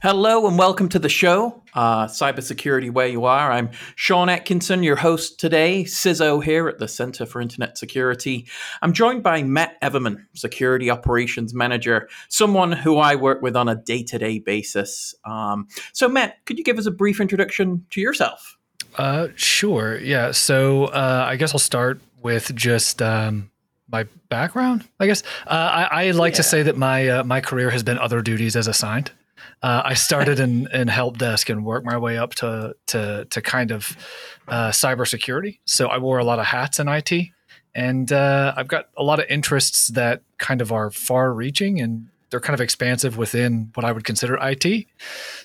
Hello and welcome to the show, uh, Cybersecurity Where You Are. I'm Sean Atkinson, your host today, CISO here at the Center for Internet Security. I'm joined by Mat Everman, Security Operations Manager, someone who I work with on a day to day basis. Um, so, Mat, could you give us a brief introduction to yourself? Uh, sure. Yeah. So, uh, I guess I'll start with just. Um, my background, I guess. Uh, I, I, like yeah. to say that my uh, my career has been other duties as assigned. Uh, I started in, in help desk and worked my way up to to to kind of uh, cybersecurity. So I wore a lot of hats in IT, and uh, I've got a lot of interests that kind of are far reaching and they're kind of expansive within what I would consider IT.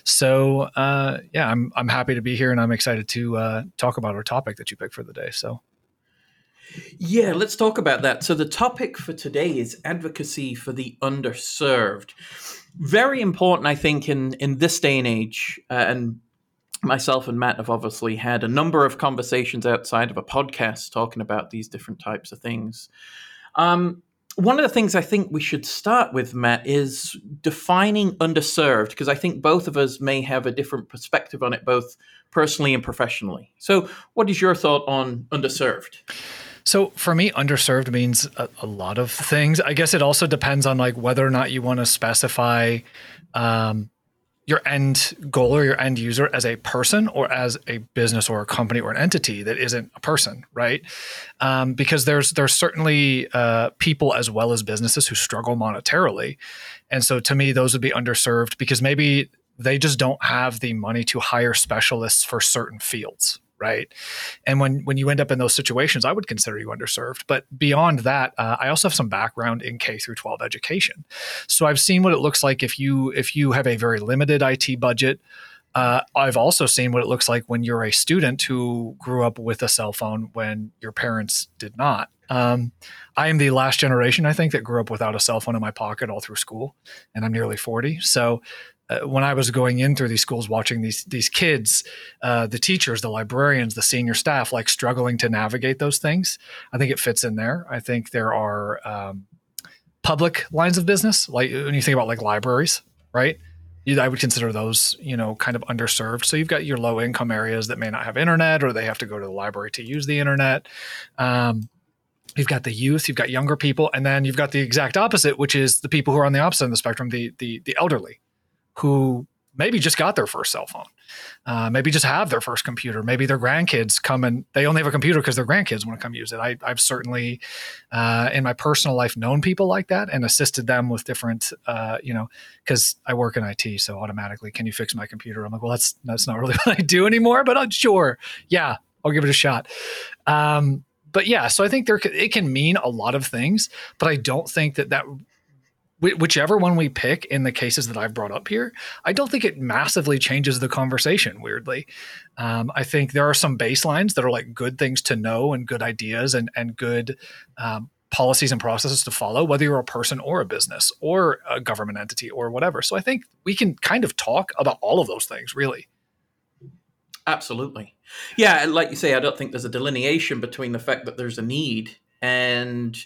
So uh, yeah, I'm I'm happy to be here and I'm excited to uh, talk about our topic that you picked for the day. So. Yeah, let's talk about that. So, the topic for today is advocacy for the underserved very important, I think, in in this day and age. Uh, and myself and Mat have obviously had a number of conversations outside of a podcast talking about these different types of things. Um, one of the things I think we should start with, Mat, is defining underserved, because I think both of us may have a different perspective on it, both personally and professionally. So, what is your thought on underserved? So for me, underserved means a, a, lot of things. I guess it also depends on like whether or not you want to specify um, your end goal or your end user as a person or as a business or a company or an entity that isn't a person, right? Um, because there's there's certainly uh, people as well as businesses who struggle monetarily, and so to me, those would be underserved because maybe they just don't have the money to hire specialists for certain fields, right? And when when you end up in those situations, I would consider you underserved. But beyond that, uh, I also have some background in K through 12 education, so I've seen what it looks like if you if you have a very limited IT budget. Uh, I've also seen what it looks like when you're a student who grew up with a cell phone when your parents did not. Um, I am the last generation, I think, that grew up without a cell phone in my pocket all through school, and I'm nearly 40. So uh, when I was going in through these schools, watching these these kids, uh, the teachers, the librarians, the senior staff, like struggling to navigate those things, I think it fits in there. I think there are um, public lines of business, like when you think about like libraries, right? I would consider those, you know, kind of underserved. So you've got your low income areas that may not have internet, or they have to go to the library to use the internet. Um, you've got the youth, you've got younger people, and then you've got the exact opposite, which is the people who are on the opposite end of the spectrum, the the the elderly, who maybe just got their first cell phone, uh, maybe just have their first computer. Maybe their grandkids come and they only have a computer because their grandkids want to come use it. I, have certainly, uh, in my personal life, known people like that and assisted them with different, uh, you know, because I work in IT, so automatically, can you fix my computer? I'm like, well, that's that's not really what I do anymore, but I'm sure, yeah, I'll give it a shot. Um, but yeah, so I think there it can mean a lot of things, but I don't think that that whichever one we pick in the cases that I've brought up here, I don't think it massively changes the conversation. Weirdly, um, I think there are some baselines that are like good things to know and good ideas and and good um, policies and processes to follow, whether you're a person or a business or a government entity or whatever. So I think we can kind of talk about all of those things, really. Absolutely, yeah. Like you say, I don't think there's a delineation between the fact that there's a need and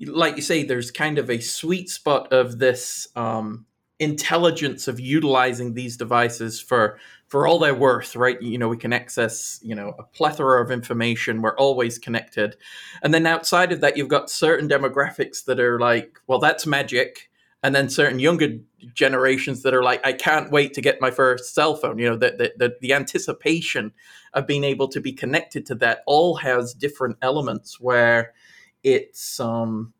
like you say, there's kind of a sweet spot of this um, intelligence of utilizing these devices for for all they're worth, right? You know, we can access, you know, a plethora of information. We're always connected. And then outside of that, you've got certain demographics that are like, well, that's magic. And then certain younger generations that are like, I can't wait to get my first cell phone. You know, the, the, the anticipation of being able to be connected to that all has different elements where it's um,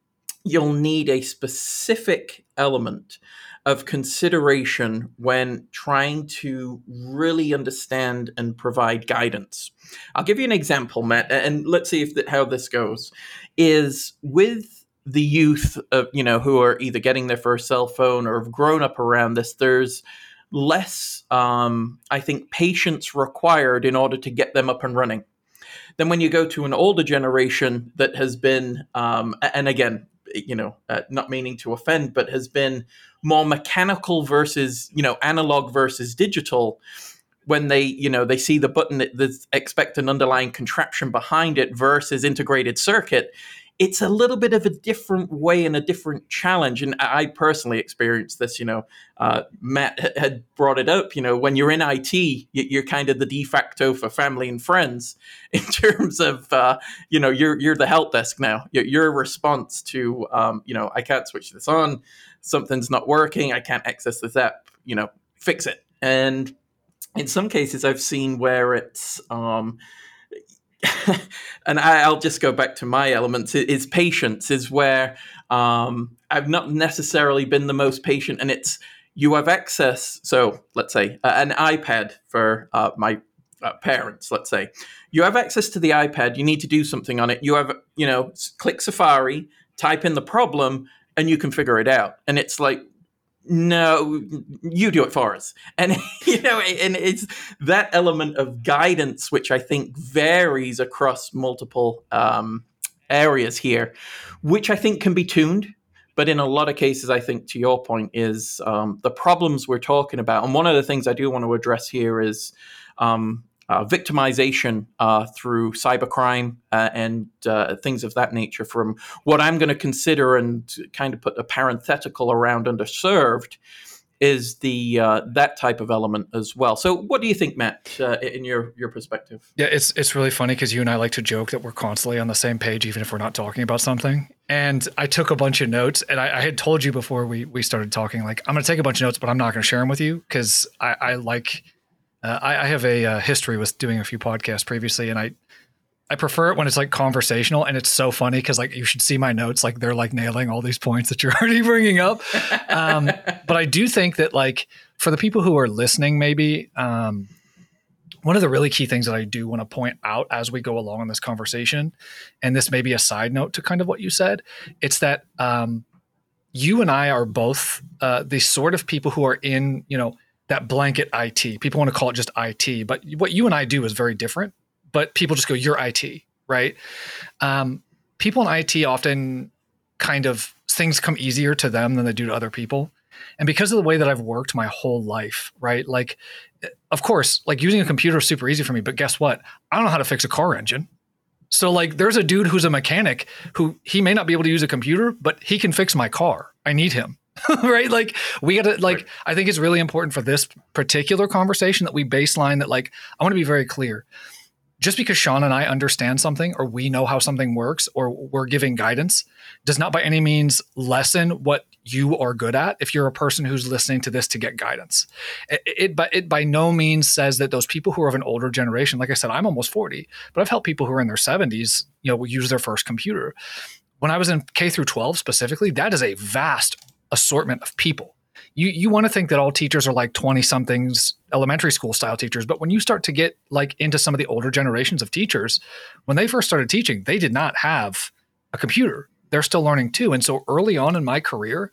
you'll need a specific element of consideration when trying to really understand and provide guidance. I'll give you an example, Mat, and let's see if the, how this goes. Is with the youth, of, you know, who are either getting their first cell phone or have grown up around this. There's less, um, I think, patience required in order to get them up and running. Then when you go to an older generation that has been, um, and again, you know, uh, not meaning to offend, but has been more mechanical versus, you know, analog versus digital. When they, you know, they see the button, they expect an underlying contraption behind it versus integrated circuit it's a little bit of a different way and a different challenge. And I personally experienced this. You know, uh, Mat had brought it up. You know, when you're in IT, you're kind of the de facto for family and friends in terms of, uh, you know, you're you're the help desk now. You're, a response to, um, you know, I can't switch this on, something's not working, I can't access this app. You know, fix it. And in some cases, I've seen where it's um, and I, will just go back to my elements. Is patience is where um, I've not necessarily been the most patient, and it's you have access. So let's say uh, an iPad for uh, my uh, parents. Let's say you have access to the iPad. You need to do something on it. You have you know click Safari, type in the problem, and you can figure it out. And it's like no you do it for us. And you know and it's that element of guidance which i think varies across multiple um, areas here which i think can be tuned. But in a lot of cases i think to your point is um, the problems we're talking about. And one of the things i do want to address here is um, uh, victimization uh, through cybercrime uh, and uh, things of that nature from what I'm going to consider and kind of put a parenthetical around underserved is the uh, that type of element as well. So, what do you think, Mat, uh, in your your perspective? Yeah, it's it's really funny because you and I like to joke that we're constantly on the same page, even if we're not talking about something. And I took a bunch of notes, and I, I had told you before we we started talking, like I'm going to take a bunch of notes, but I'm not going to share them with you because I, I like uh, I, I, have a uh, history with doing a few podcasts previously, and I I prefer it when it's like conversational, and it's so funny because like you should see my notes, like they're like nailing all these points that you're already bringing up. Um, but I do think that like for the people who are listening, maybe um, one of the really key things that I do want to point out as we go along in this conversation, and this may be a side note to kind of what you said, it's that um, you and I are both uh, the sort of people who are in, you know, that blanket IT. People want to call it just IT, but what you and I do is very different. But people just go, "You're IT," right? Um, people in IT often kind of things come easier to them than they do to other people. And because of the way that I've worked my whole life, right? Like, of course, like using a computer is super easy for me, but guess what? I don't know how to fix a car engine. So, like, there's a dude who's a mechanic who he may not be able to use a computer, but he can fix my car. I need him. right? Like we got to like right. I think it's really important for this particular conversation that we baseline that like I want to be very clear. Just because Sean and I understand something or we know how something works or we're giving guidance does not by any means lessen what you are good at if you're a person who's listening to this to get guidance. It, it, but it by no means says that those people who are of an older generation, like I said, I'm almost 40, but I've helped people who are in their 70s, you know, use their first computer. When I was in K through 12 specifically, that is a vast assortment of people. You you want to think that all teachers are like 20 somethings elementary school style teachers, but when you start to get like into some of the older generations of teachers, when they first started teaching, they did not have a computer. They're still learning too. And so early on in my career,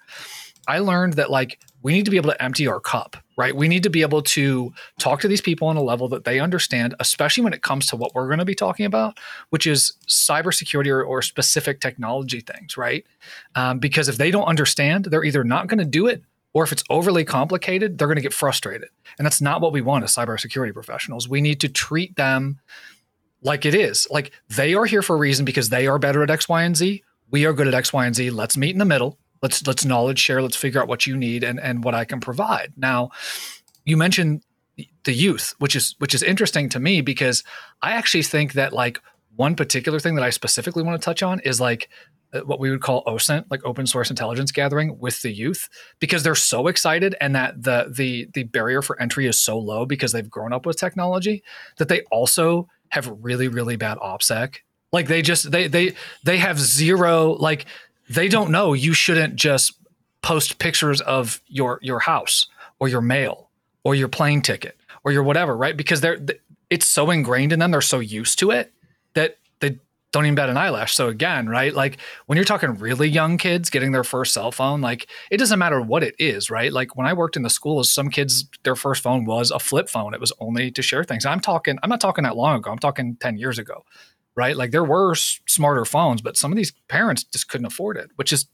I learned that like we need to be able to empty our cup, right? We need to be able to talk to these people on a level that they understand, especially when it comes to what we're going to be talking about, which is cybersecurity or, or specific technology things, right? Um, because if they don't understand, they're either not going to do it or if it's overly complicated, they're going to get frustrated. And that's not what we want as cybersecurity professionals. We need to treat them like it is. Like they are here for a reason because they are better at X, Y, and Z. We are good at X, Y, and Z. Let's meet in the middle let's let's knowledge share let's figure out what you need and and what i can provide now you mentioned the youth which is which is interesting to me because i actually think that like one particular thing that i specifically want to touch on is like uh, what we would call OSINT, like open source intelligence gathering with the youth, because they're so excited and that the the the barrier for entry is so low because they've grown up with technology that they also have really really bad opsec. Like they just they they they have zero like they don't know you shouldn't just post pictures of your your house or your mail or your plane ticket or your whatever, right? Because they're it's so ingrained in them, they're so used to it that they don't even bat an eyelash. So again, right? Like when you're talking really young kids getting their first cell phone, like it doesn't matter what it is, right? Like when I worked in the schools, some kids their first phone was a flip phone. It was only to share things. I'm talking, I'm not talking that long ago. I'm talking 10 years ago, right? Like there were smarter phones, but some of these parents just couldn't afford it, which is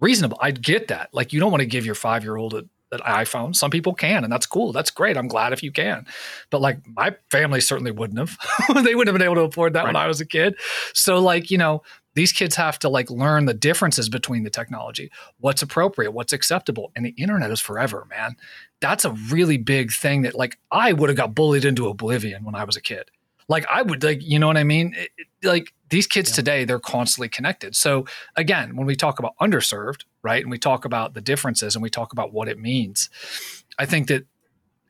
reasonable. I get that. Like you don't want to give your five year old an iPhone. Some people can, and that's cool. That's great. I'm glad if you can. But like my family certainly wouldn't have. they wouldn't have been able to afford that right. when I was a kid. So like, you know, these kids have to like learn the differences between the technology, what's appropriate, what's acceptable. And the internet is forever, man. That's a really big thing that like I would have got bullied into oblivion when I was a kid. Like I would like, you know what I mean? It, like these kids yeah. today, they're constantly connected. So again, when we talk about underserved, right, and we talk about the differences and we talk about what it means, I think that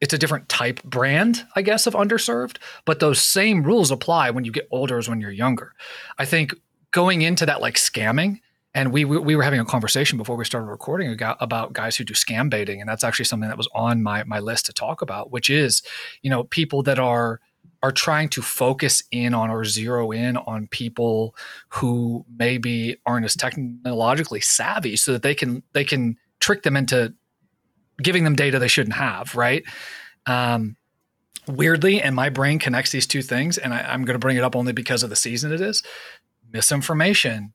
it's a different type brand, I guess, of underserved, but those same rules apply when you get older as when you're younger. I think going into that like scamming, and we, we, we were having a conversation before we started recording about guys who do scam baiting, and that's actually something that was on my my list to talk about, which is, you know, people that are are trying to focus in on or zero in on people who maybe aren't as technologically savvy so that they can they can trick them into giving them data they shouldn't have right? Um, weirdly and my brain connects these two things and I, i'm going to bring it up only because of the season it is misinformation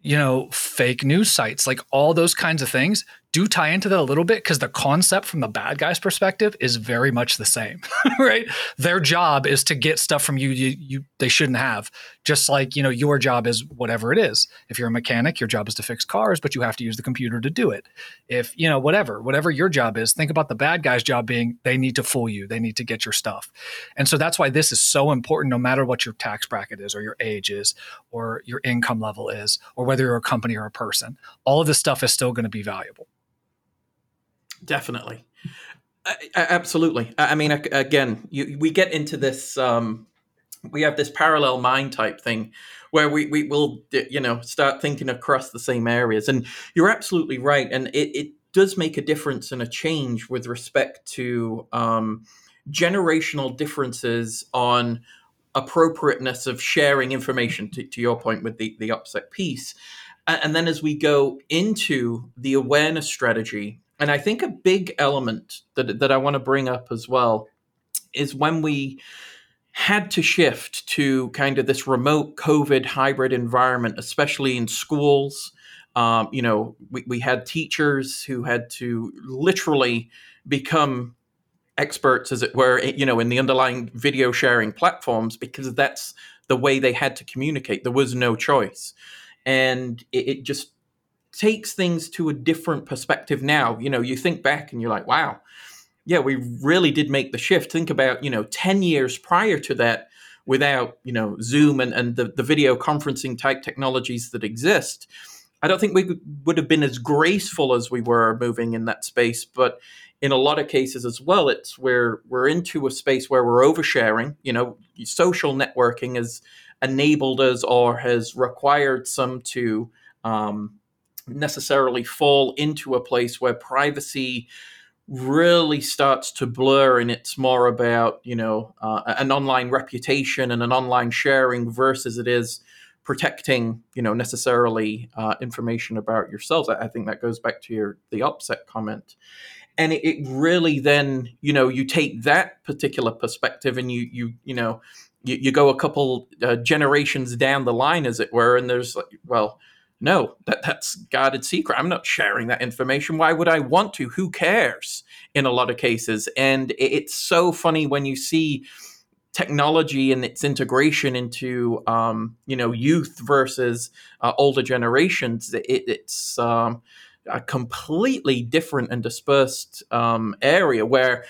you know fake news sites like all those kinds of things do tie into that a little bit because the concept from the bad guy's perspective is very much the same, right? Their job is to get stuff from you, you, you they shouldn't have. Just like you know, your job is whatever it is. If you're a mechanic, your job is to fix cars, but you have to use the computer to do it. If you know whatever, whatever your job is, think about the bad guy's job being they need to fool you, they need to get your stuff, and so that's why this is so important. No matter what your tax bracket is, or your age is, or your income level is, or whether you're a company or a person, all of this stuff is still going to be valuable. Definitely. Absolutely. I mean, again, you, we get into this. Um, we have this parallel mind type thing where we, we will, you know, start thinking across the same areas. And you're absolutely right. And it, it does make a difference and a change with respect to um, generational differences on appropriateness of sharing information, to, to your point with the, the OPSEC piece. And then as we go into the awareness strategy and I think a big element that that I want to bring up as well is when we had to shift to kind of this remote COVID hybrid environment, especially in schools. Um, you know, we, we had teachers who had to literally become experts, as it were, you know, in the underlying video sharing platforms because that's the way they had to communicate. There was no choice. And it, it just takes things to a different perspective now. You know, you think back and you're like, wow, yeah, we really did make the shift. Think about, you know, 10 years prior to that without, you know, Zoom and, and the, the video conferencing type technologies that exist. I don't think we would have been as graceful as we were moving in that space, but in a lot of cases as well, it's where we're into a space where we're oversharing. You know, social networking has enabled us or has required some to um, necessarily fall into a place where privacy really starts to blur and it's more about you know uh, an online reputation and an online sharing versus it is protecting you know necessarily uh, information about yourselves. I, think that goes back to your the OPSEC comment. And it, it, really then you know you take that particular perspective and you you you know you, you go a couple uh, generations down the line as it were and there's like well no, that, that's guarded secret. I'm not sharing that information. Why would I want to? Who cares in a lot of cases? And it's so funny when you see technology and its integration into um, you know youth versus uh, older generations. It, it's um, a completely different and dispersed um, area where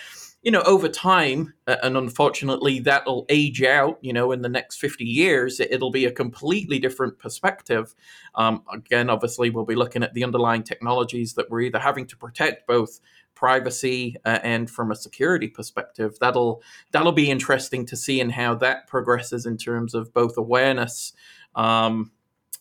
you know, over time, uh, and unfortunately, that'll age out. You know, in the next fifty years, it'll be a completely different perspective. Um, again, obviously, we'll be looking at the underlying technologies that we're either having to protect both privacy uh, and from a security perspective. That'll that'll be interesting to see in how that progresses in terms of both awareness. Um,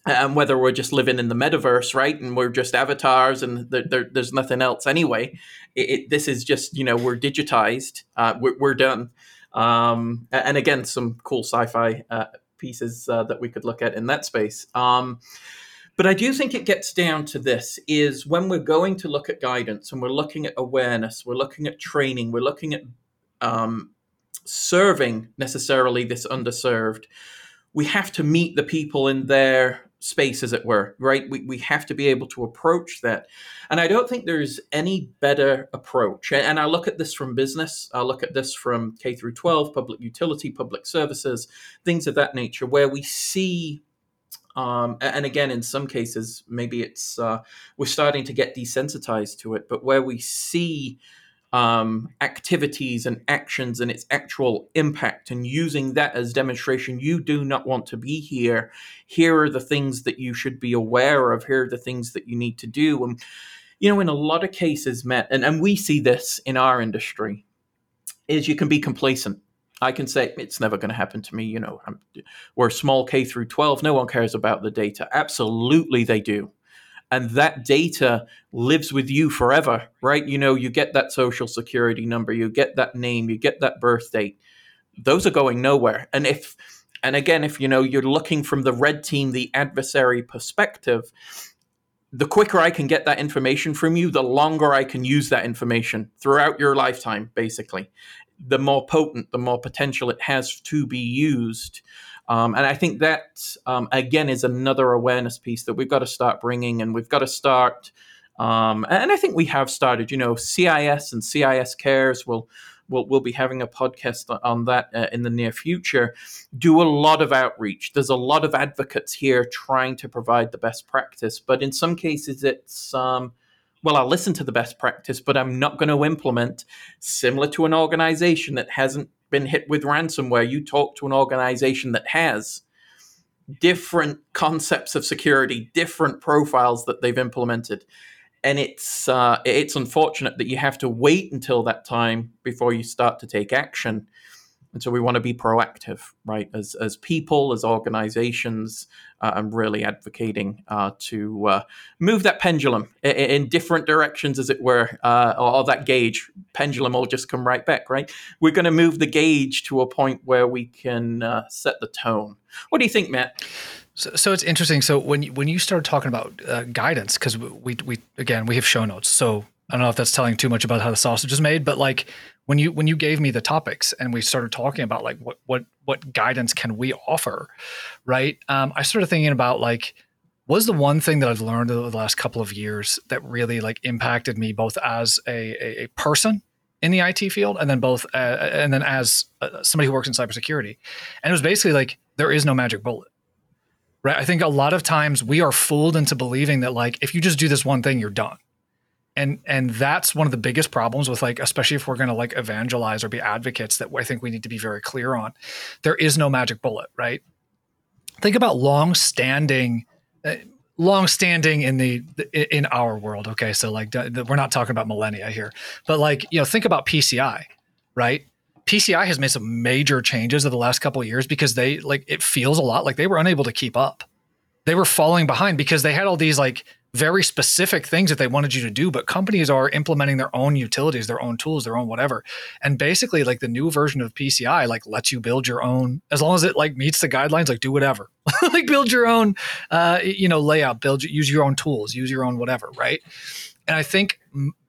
and whether we're just living in the metaverse, right, and we're just avatars, and there, there, there's nothing else anyway. It, it, this is just, you know, we're digitized, uh, we're, we're, done. Um, and again, some cool sci-fi uh, pieces uh, that we could look at in that space. Um, but I do think it gets down to this is when we're going to look at guidance and we're looking at awareness, we're looking at training, we're looking at um, serving necessarily this underserved, we have to meet the people in their space, as it were, right? We, we have to be able to approach that. And I don't think there's any better approach. And I look at this from business, I look at this from K through 12, public utility, public services, things of that nature, where we see um, and again, in some cases, maybe it's uh, we're starting to get desensitized to it, but where we see um, activities and actions and its actual impact and using that as demonstration, you do not want to be here. Here are the things that you should be aware of. Here are the things that you need to do. And, you know, in a lot of cases, Mat, and, and we see this in our industry, is you can be complacent I can say it's never going to happen to me. You know, I'm, we're small K through 12. No one cares about the data. Absolutely, they do. And that data lives with you forever, right? You know, you get that social security number, you get that name, you get that birth date. Those are going nowhere. And if, and again, if you know, you're looking from the red team, the adversary perspective, the quicker I can get that information from you, the longer I can use that information throughout your lifetime, basically the more potent, the more potential it has to be used. Um, and I think that, um, again, is another awareness piece that we've got to start bringing, and we've got to start. Um, and I think we have started. You know, CIS and CIS Cares will We'll, we'll be having a podcast on that uh, in the near future. Do a lot of outreach. There's a lot of advocates here trying to provide the best practice, but in some cases, it's um, well, I'll listen to the best practice, but I'm not going to implement similar to an organization that hasn't been hit with ransomware. You talk to an organization that has different concepts of security, different profiles that they've implemented. And it's uh, it's unfortunate that you have to wait until that time before you start to take action. And so we want to be proactive, right? As, as people, as organizations, uh, I'm really advocating uh, to uh, move that pendulum in, in, different directions, as it were, uh, or, or, that gauge. Pendulum will just come right back, right? We're going to move the gauge to a point where we can uh, set the tone. What do you think, Mat? So, so it's interesting. So when you, when you started talking about uh, guidance, because we, we again we have show notes, so I don't know if that's telling too much about how the sausage is made, but like when you when you gave me the topics and we started talking about like what what what guidance can we offer, right? Um, I started thinking about like was the one thing that I've learned over the last couple of years that really like impacted me both as a, a, person in the IT field and then both uh, and then as uh, somebody who works in cybersecurity, and it was basically like there is no magic bullet. Right. I think a lot of times we are fooled into believing that like if you just do this one thing, you're done and and that's one of the biggest problems with like especially if we're going to like evangelize or be advocates that i think we need to be very clear on there is no magic bullet right? Think about long standing uh, long standing in the in our world okay? So like we're not talking about millennia here but like you know think about pci right? Pci has made some major changes over the last couple of years because they like it feels a lot like they were unable to keep up. They were falling behind because they had all these like very specific things that they wanted you to do, but companies are implementing their own utilities, their own tools, their own whatever. And basically, like the new version of PCI, like lets you build your own, as long as it like meets the guidelines, like do whatever, like build your own, uh, you know, layout, build, use your own tools, use your own whatever, right? And I think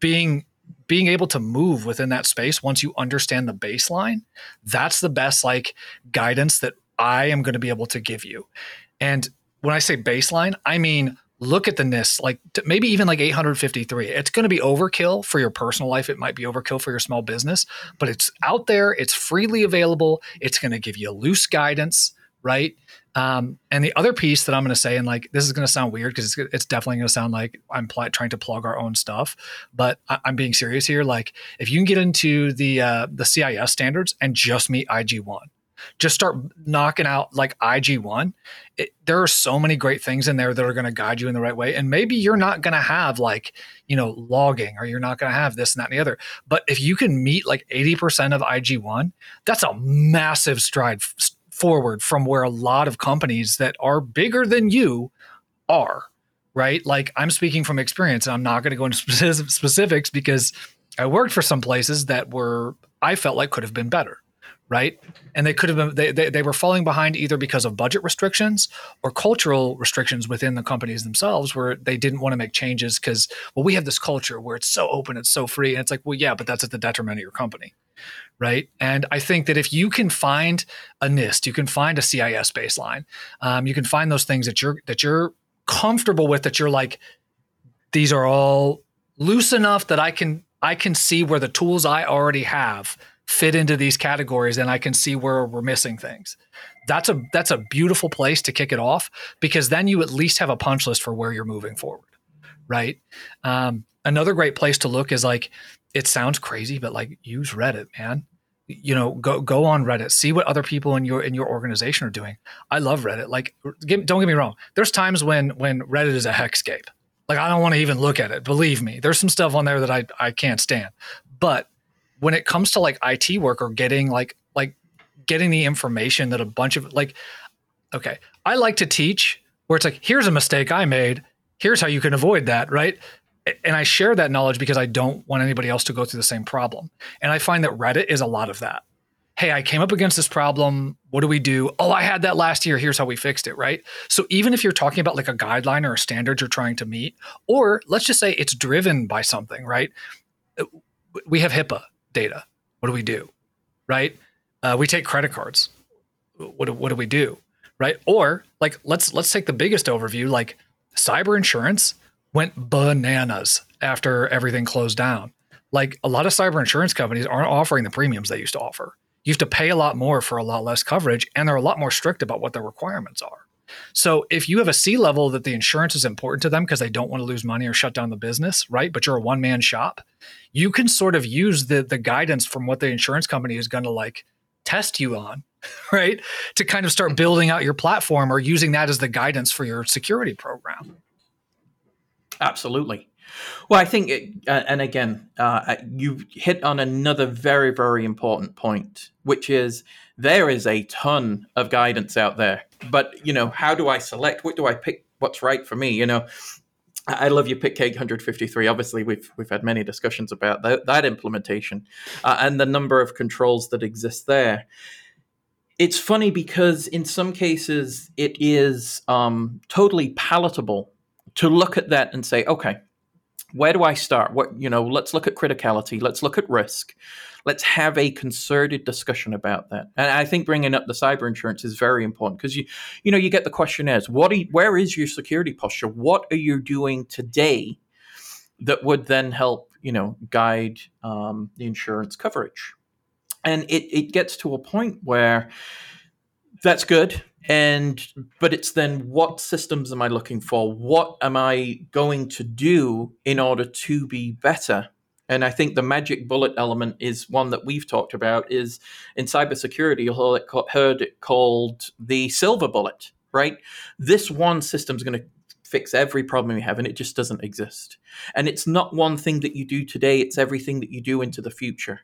being being able to move within that space once you understand the baseline, that's the best like guidance that I am going to be able to give you. And when I say baseline, I mean look at the NIST, like maybe even like 853. It's going to be overkill for your personal life. It might be overkill for your small business, but it's out there. It's freely available. It's going to give you loose guidance, right? Um, and the other piece that I'm going to say, and like this is going to sound weird because it's, it's, definitely going to sound like I'm pl- trying to plug our own stuff, but I- am being serious here. Like if you can get into the uh, the CIS standards and just meet IG one, just start knocking out like IG1. It, there are so many great things in there that are going to guide you in the right way. And maybe you're not going to have like, you know, logging or you're not going to have this and that and the other. But if you can meet like 80% of IG1, that's a massive stride f- forward from where a lot of companies that are bigger than you are, right? Like I'm speaking from experience and I'm not going to go into specifics because I worked for some places that were, I felt like could have been better right? And they could have been they, they, they were falling behind either because of budget restrictions or cultural restrictions within the companies themselves where they didn't want to make changes because well we have this culture where it's so open, it's so free. And it's like, well, yeah, but that's at the detriment of your company. Right. And I think that if you can find a NIST, you can find a CIS baseline, um, you can find those things that you're that you're comfortable with, that you're like, these are all loose enough that I can I can see where the tools I already have fit into these categories and I can see where we're missing things. That's a that's a beautiful place to kick it off because then you at least have a punch list for where you're moving forward, right? Um, another great place to look is like it sounds crazy, but like use Reddit, man. You know, go go on Reddit, see what other people in your in your organization are doing. I love Reddit. Like, don't get me wrong. There's times when when Reddit is a hexscape. Like, I don't want to even look at it. Believe me, there's some stuff on there that I I can't stand. But when it comes to like IT work or getting like like getting the information that a bunch of like okay, I like to teach where it's like here's a mistake I made, here's how you can avoid that, right? And I share that knowledge because I don't want anybody else to go through the same problem. And I find that Reddit is a lot of that. Hey, I came up against this problem. What do we do? Oh, I had that last year. Here's how we fixed it, right? So even if you're talking about like a guideline or a standard you're trying to meet, or let's just say it's driven by something, right? Uh, we have HIPAA data. What do we do? Right? Uh, we take credit cards. What do, what do we do? Right? Or like let's let's take the biggest overview. Like cyber insurance went bananas after everything closed down. Like a lot of cyber insurance companies aren't offering the premiums they used to offer. You have to pay a lot more for a lot less coverage, and they're a lot more strict about what their requirements are. So if you have a C level that the insurance is important to them because they don't want to lose money or shut down the business, right? But you're a one man shop, you can sort of use the the guidance from what the insurance company is going to like test you on, right? To kind of start building out your platform or using that as the guidance for your security program. Absolutely. Well, I think, it, uh, and again, uh, you hit on another very, very important point, which is there is a ton of guidance out there. But, you know, how do I select? What do I pick? What's right for me? You know, I love your PitCake 153. Obviously, we've we've had many discussions about that, that implementation uh, and the number of controls that exist there. It's funny because in some cases it is um, totally palatable to look at that and say, okay, where do I start? What you know, let's look at criticality. Let's look at risk. Let's have a concerted discussion about that. And I think bringing up the cyber insurance is very important because you, you know, you get the questionnaires. What? You, where is your security posture? What are you doing today that would then help, you know, guide um, the insurance coverage? And it it gets to a point where that's good. And but it's then what systems am i looking for? What am i going to do in order to be better? And i think the magic bullet element is one that we've talked about is in cybersecurity you'll heard it called the silver bullet right? This one system is going to fix every problem you have and it just doesn't exist. And it's not one thing that you do today it's everything that you do into the future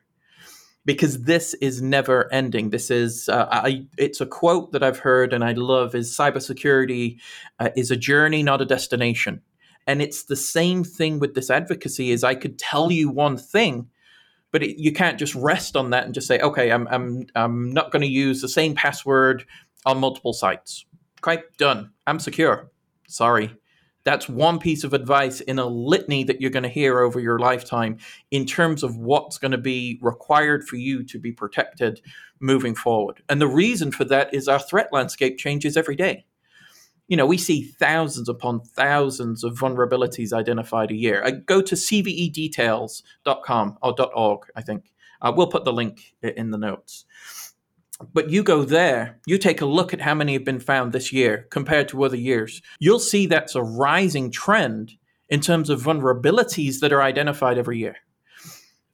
because this is never ending. This is uh, I, it's a quote that I've heard and I love is cybersecurity uh, is a journey, not a destination. And it's the same thing with this advocacy is I could tell you one thing, but it, you can't just rest on that and just say, okay, I'm I'm I'm not going to use the same password on multiple sites. Okay, done. I'm secure. Sorry. That's one piece of advice in a litany that you're going to hear over your lifetime in terms of what's going to be required for you to be protected moving forward. And the reason for that is our threat landscape changes every day. You know, we see thousands upon thousands of vulnerabilities identified a year. I go to cvedetails.com or .org, I think. Uh, we'll put the link in the notes. But you go there, you take a look at how many have been found this year compared to other years. You'll see that's a rising trend in terms of vulnerabilities that are identified every year.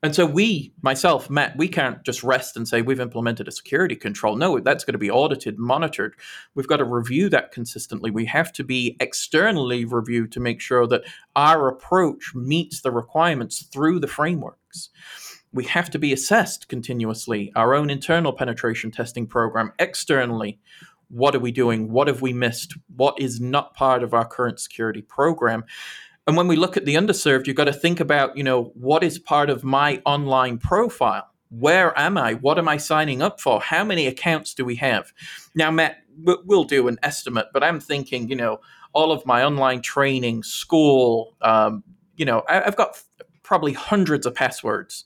And so we, myself, Mat, we can't just rest and say we've implemented a security control. No, that's going to be audited, monitored. We've got to review that consistently. We have to be externally reviewed to make sure that our approach meets the requirements through the frameworks we have to be assessed continuously. Our own internal penetration testing program, externally, what are we doing? What have we missed? What is not part of our current security program? And when we look at the underserved, you've got to think about, you know, what is part of my online profile? where am I? What am I signing up for? How many accounts do we have? Now, Mat, we'll do an estimate, but I'm thinking, you know, all of my online training, school, um, you know, I've got probably hundreds of passwords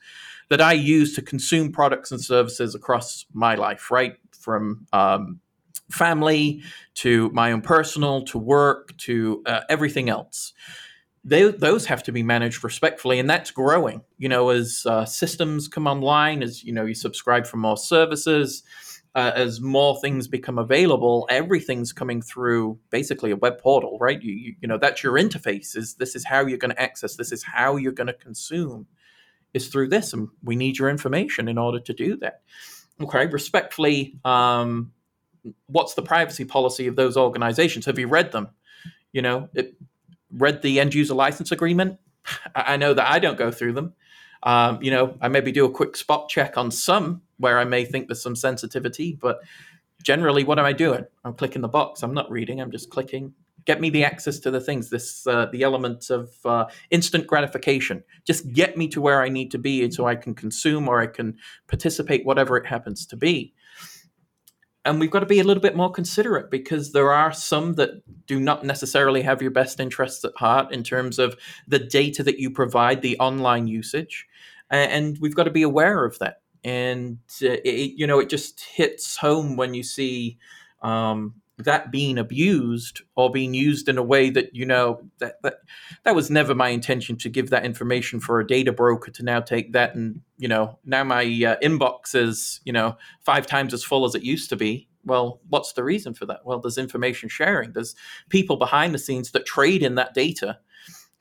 that I use to consume products and services across my life, right? From um, family to my own personal to work to uh, everything else. They, those have to be managed respectfully and that's growing. You know as uh, systems come online as you know you subscribe for more services uh, as more things become available everything's coming through basically a web portal right? You, you, you know that's your interface is this is how you're going to access this is how you're going to consume is through this and we need your information in order to do that okay respectfully um, what's the privacy policy of those organizations have you read them you know it, read the end user license agreement. I know that I don't go through them. Um, you know, I maybe do a quick spot check on some where I may think there's some sensitivity, but generally, what am I doing? I'm clicking the box. I'm not reading. I'm just clicking. Get me the access to the things. This uh, the element of uh, instant gratification. Just get me to where I need to be, so I can consume or I can participate, whatever it happens to be and we've got to be a little bit more considerate because there are some that do not necessarily have your best interests at heart in terms of the data that you provide, the online usage, and we've got to be aware of that. And uh, it, you know, it just hits home when you see um, that being abused or being used in a way that you know that that that was never my intention to give that information for a data broker to now take that and you know now my uh, inbox is you know five times as full as it used to be. Well what's the reason for that? Well there's information sharing. There's people behind the scenes that trade in that data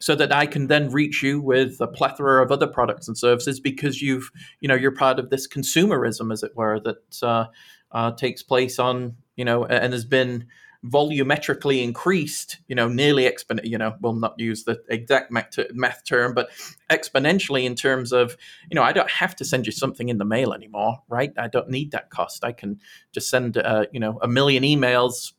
so that I can then reach you with a plethora of other products and services because you've you know you're part of this consumerism as it were that uh, uh, takes place on you know, and has been volumetrically increased, you know, nearly exponent, you know, we'll not use the exact math term, but exponentially in terms of, you know, I don't have to send you something in the mail anymore, right? I don't need that cost. I can just send, uh, you know, a million emails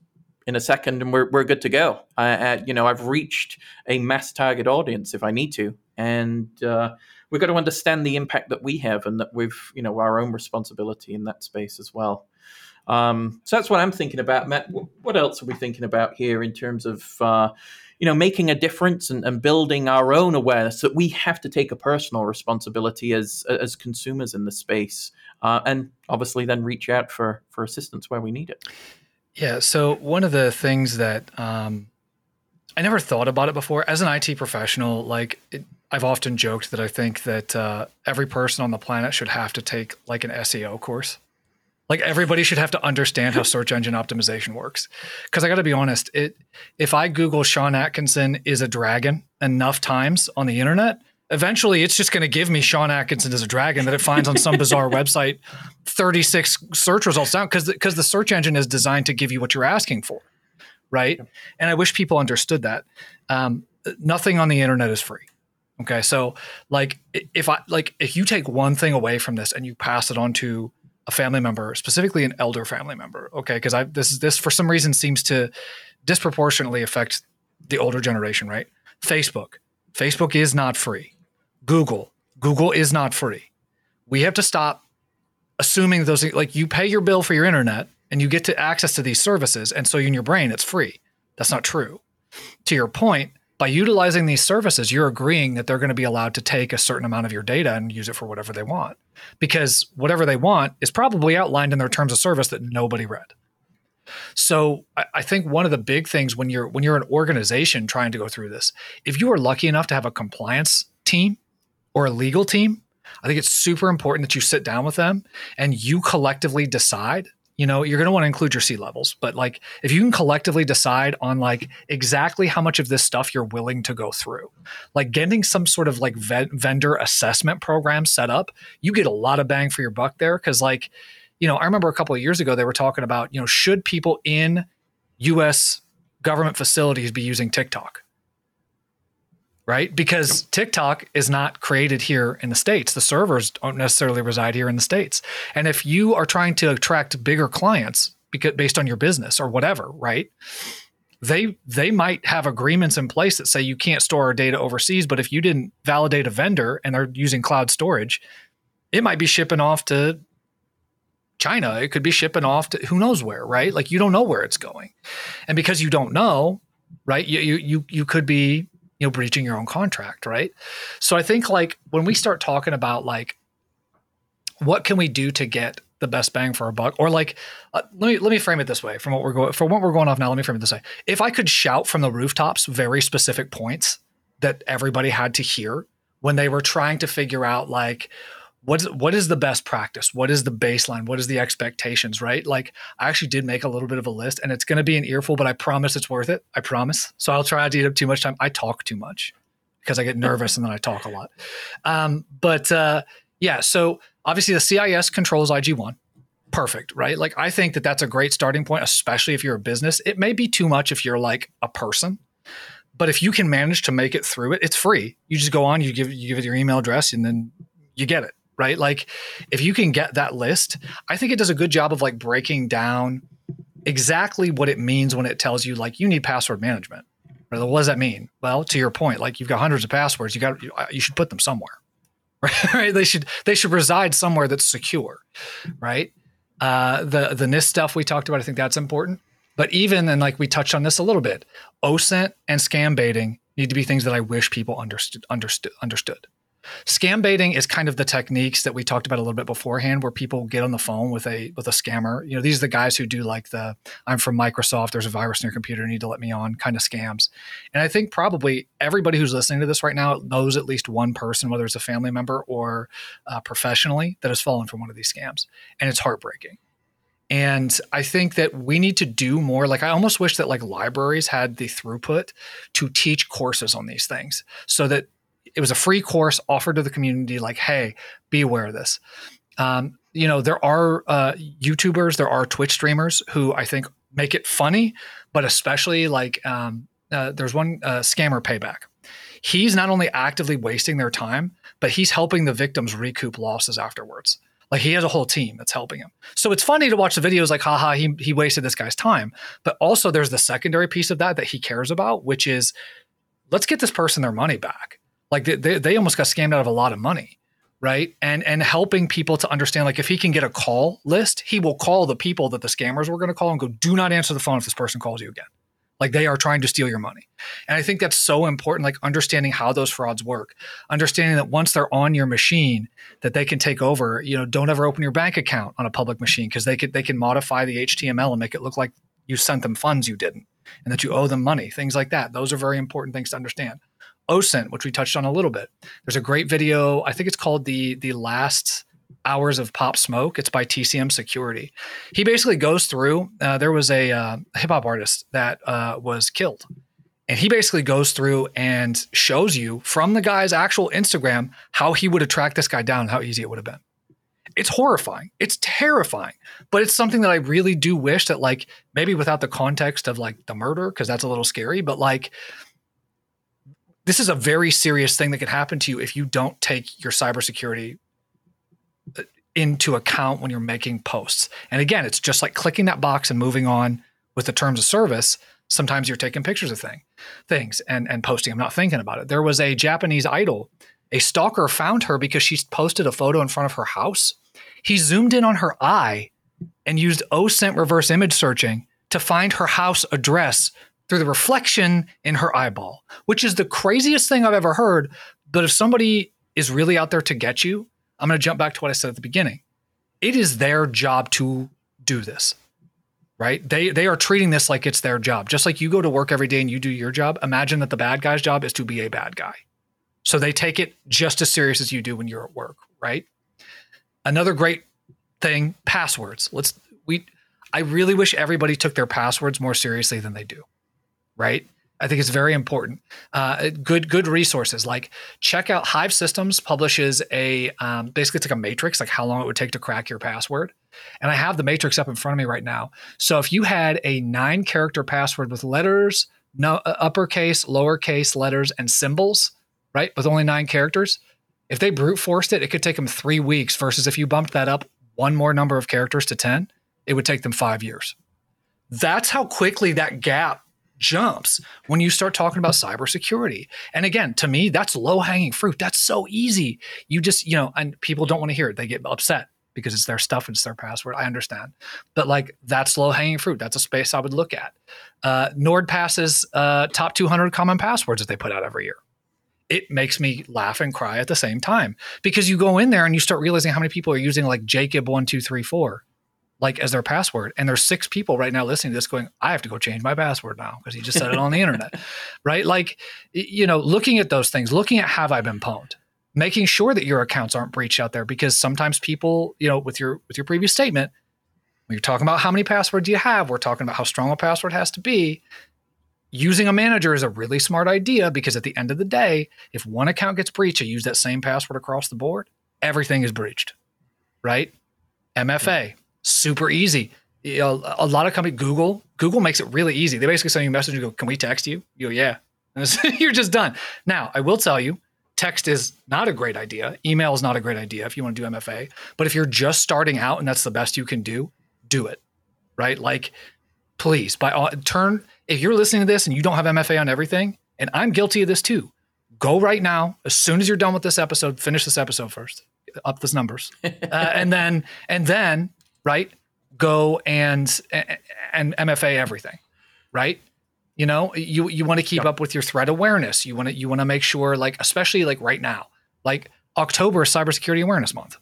in a second and we're, we're good to go. I, uh, you know, I've reached a mass target audience if I need to. And uh, we've got to understand the impact that we have and that we've, you know, our own responsibility in that space as well. Um, so that's what I'm thinking about, Mat. What else are we thinking about here in terms of, uh, you know, making a difference and, and, building our own awareness that we have to take a personal responsibility as as consumers in the space, uh, and obviously then reach out for for assistance where we need it. Yeah. So one of the things that um, I never thought about it before as an IT professional, like. It, I've often joked that I think that uh, every person on the planet should have to take like an SEO course like everybody should have to understand how search engine optimization works. Because I got to be honest, it if I Google Sean Atkinson is a dragon enough times on the internet, eventually it's just going to give me Sean Atkinson is a dragon that it finds on some bizarre website 36 search results down because because the search engine is designed to give you what you're asking for, right? And I wish people understood that. Um, nothing on the internet is free. Okay, so like if I like if you take one thing away from this and you pass it on to a family member, specifically an elder family member. Okay, because I this this for some reason seems to disproportionately affect the older generation, right? Facebook. Facebook is not free. Google. Google is not free. We have to stop assuming those like you pay your bill for your internet and you get to access to these services and so in your brain it's free. That's not true. To your point, by utilizing these services, you're agreeing that they're going to be allowed to take a certain amount of your data and use it for whatever they want. Because whatever they want is probably outlined in their terms of service that nobody read. So I think one of the big things when you're when you're an organization trying to go through this, if you are lucky enough to have a compliance team or a legal team, I think it's super important that you sit down with them and you collectively decide you know you're going to want to include your C levels but like if you can collectively decide on like exactly how much of this stuff you're willing to go through like getting some sort of like ve- vendor assessment program set up you get a lot of bang for your buck there because like you know i remember a couple of years ago they were talking about you know should people in us government facilities be using tiktok right? Because TikTok is not created here in the States. The servers don't necessarily reside here in the States. And if you are trying to attract bigger clients because based on your business or whatever, right? They they might have agreements in place that say you can't store our data overseas, but if you didn't validate a vendor and they're using cloud storage, It might be shipping off to China. It could be shipping off to who knows where, right? Like you don't know where it's going. And because you don't know, right, you you you, you could be, know, breaching your own contract, right? So I think like when we start talking about like what can we do to get the best bang for our buck or like uh, let me let me frame it this way from what we're going from what we're going off now let me frame it this way if i could shout from the rooftops very specific points that everybody had to hear when they were trying to figure out like what's what is the best practice? What is the baseline? What is the expectations right? Like i actually did make a little bit of a list and it's going to be an earful but i promise it's worth it. I promise. So i'll try not to eat up too much time. I talk too much because i get nervous and then i talk a lot. Um, but uh, yeah so obviously the cis controls ig1 perfect right? Like i think that that's a great starting point especially if you're a business. It may be too much if you're like a person but if you can manage to make it through it it's free. You just go on you give you give it your email address and then you get it right? Like if you can get that list, I think it does a good job of like breaking down exactly what it means when it tells you like you need password management. Right? What does that mean? Well, to your point, like you've got hundreds of passwords, you got uh, you should put them somewhere. Right? They should they should reside somewhere that's secure, right? Uh, the the NIST stuff we talked about, I think that's important. But even and like we touched on this a little bit, OSINT and scam baiting need to be things that I wish people understood understood understood. Scam baiting is kind of the techniques that we talked about a little bit beforehand, where people get on the phone with a with a scammer. You know, these are the guys who do like the "I'm from Microsoft. There's a virus in your computer. You need to let me on" kind of scams. And I think probably everybody who's listening to this right now knows at least one person, whether it's a family member or uh, professionally, that has fallen for one of these scams, and it's heartbreaking. And I think that we need to do more. Like, I almost wish that like libraries had the throughput to teach courses on these things so that it was a free course offered to the community like hey be aware of this um, you know there are uh, youtubers there are twitch streamers who i think make it funny but especially like um, uh, there's one uh, scammer payback he's not only actively wasting their time but he's helping the victims recoup losses afterwards like he has a whole team that's helping him. So it's funny to watch the videos like, haha, he, he wasted this guy's time. But also there's the secondary piece of that that he cares about, which is let's get this person their money back. Like they, they, they almost got scammed out of a lot of money right? And and helping people to understand like if he can get a call list he will call the people that the scammers were going to call and go do not answer the phone if this person calls you again. Like they are trying to steal your money. And i think that's so important like understanding how those frauds work. Understanding that once they're on your machine that they can take over you know don't ever open your bank account on a public machine because they could they can modify the html and make it look like you sent them funds you didn't and that you owe them money things like that. Those are very important things to understand OSINT, which we touched on a little bit. There's a great video. I think it's called the the last hours of pop smoke. It's by TCM Security. He basically goes through. Uh, there was a uh, hip hop artist that uh, was killed, and he basically goes through and shows you from the guy's actual Instagram how he would have tracked this guy down, how easy it would have been. It's horrifying. It's terrifying, but it's something that I really do wish that, like, maybe without the context of like the murder, because that's a little scary, but like this is a very serious thing that could happen to you if you don't take your cybersecurity uh, into account when you're making posts. And again, it's just like clicking that box and moving on with the terms of service. Sometimes you're taking pictures of thing, things and, and posting. I'm not thinking about it. There was a Japanese idol. A stalker found her because she posted a photo in front of her house. He zoomed in on her eye and used OSINT reverse image searching to find her house address through the reflection in her eyeball, which is the craziest thing I've ever heard. But if somebody is really out there to get you, I'm going to jump back to what I said at the beginning. It is their job to do this, right? They they are treating this like it's their job. Just like you go to work every day and you do your job, imagine that the bad guy's job is to be a bad guy. So they take it just as serious as you do when you're at work, right? Another great thing, passwords. Let's we I really wish everybody took their passwords more seriously than they do right? I think it's very important. Uh, good good resources like check out Hive Systems publishes a um, basically it's like a matrix like how long it would take to crack your password, and I have the matrix up in front of me right now. So if you had a nine character password with letters, no uh, uppercase, lowercase letters, and symbols, right, with only nine characters, if they brute forced it, it could take them three weeks. Versus if you bumped that up one more number of characters to ten, it would take them five years. That's how quickly that gap jumps when you start talking about cybersecurity. And again, to me, that's low hanging fruit. That's so easy. You just, you know, and people don't want to hear it. They get upset because it's their stuff, it's their password. I understand. But like that's low hanging fruit. That's a space I would look at. Uh, NordPass's uh, top 200 common passwords that they put out every year. It makes me laugh and cry at the same time because you go in there and you start realizing how many people are using like Jacob1234 like as their password. And there's six people right now listening to this going, I have to go change my password now because he just said it on the internet. Right. Like, you know, looking at those things, looking at have I been pwned, making sure that your accounts aren't breached out there because sometimes people, you know, with your with your previous statement, when you're talking about how many passwords you have, we're talking about how strong a password has to be. Using a manager is a really smart idea because at the end of the day, if one account gets breached, you use that same password across the board, everything is breached. Right? MFA, super easy. You know, a lot of companies, Google, Google makes it really easy. They basically send you a message and go, "Can we text you?" You go, "Yeah," you're just done. Now, I will tell you, text is not a great idea. Email is not a great idea if you want to do MFA. But if you're just starting out and that's the best you can do, do it. Right? Like, please, by all, turn. If you're listening to this and you don't have MFA on everything, and I'm guilty of this too, go right now as soon as you're done with this episode. Finish this episode first, up those numbers, uh, and then and then right? Go and and MFA everything, right? You know, you you want to keep yep. up with your threat awareness. You want to you want to make sure, like especially like right now, like October is Cybersecurity Awareness Month.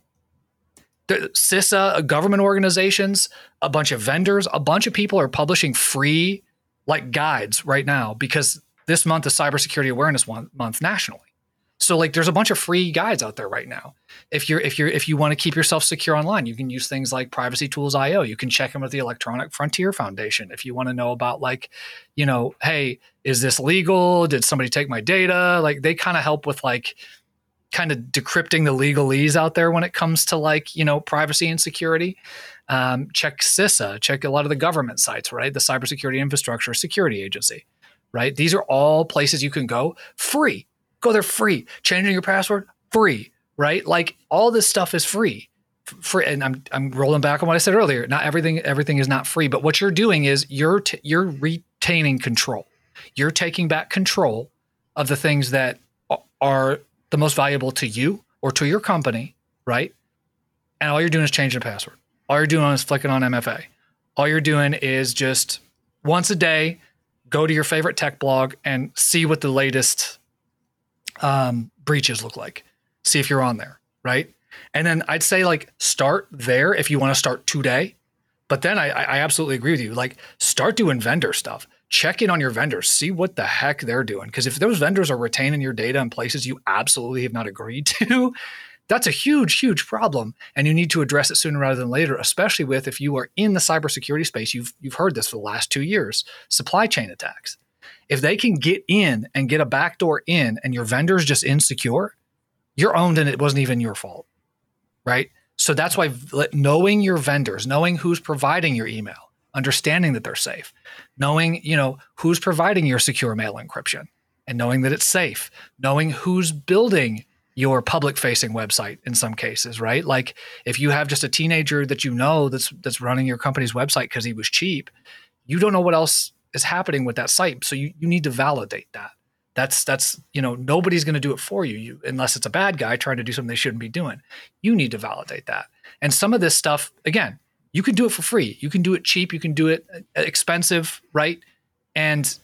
The CISA, government organizations, a bunch of vendors, a bunch of people are publishing free like guides right now because this month is Cybersecurity Awareness Month nationally. So like there's a bunch of free guides out there right now. If you're if you're if you want to keep yourself secure online, you can use things like Privacy Tools IO. You can check in with the Electronic Frontier Foundation if you want to know about like, you know, hey, is this legal? Did somebody take my data? Like they kind of help with like kind of decrypting the legalese out there when it comes to like, you know, privacy and security. Um, check CISA, check a lot of the government sites, right? The Cybersecurity Infrastructure Security Agency, right? These are all places you can go free Go there free. Changing your password free, right? Like all this stuff is free. Free, and I'm I'm rolling back on what I said earlier. Not everything everything is not free, but what you're doing is you're t- you're retaining control. You're taking back control of the things that are the most valuable to you or to your company, right? And all you're doing is changing the password. All you're doing is flicking on MFA. All you're doing is just once a day go to your favorite tech blog and see what the latest um, breaches look like. See if you're on there, right? And then I'd say like start there if you want to start today. But then I, I absolutely agree with you. Like start doing vendor stuff. Check in on your vendors. See what the heck they're doing. Because if those vendors are retaining your data in places you absolutely have not agreed to, that's a huge, huge problem. And you need to address it sooner rather than later, especially with if you are in the cybersecurity space, you've you've heard this for the last two years, supply chain attacks. If they can get in and get a backdoor in and your vendor's just insecure, you're owned and it wasn't even your fault. Right. So that's why knowing your vendors, knowing who's providing your email, understanding that they're safe, knowing, you know, who's providing your secure mail encryption and knowing that it's safe, knowing who's building your public facing website in some cases, right? Like if you have just a teenager that you know that's that's running your company's website because he was cheap, you don't know what else is happening with that site. So you, you need to validate that. That's that's you know nobody's going to do it for you, you unless it's a bad guy trying to do something they shouldn't be doing. You need to validate that. And some of this stuff, again, you can do it for free. You can do it cheap. You can do it uh, expensive, right? And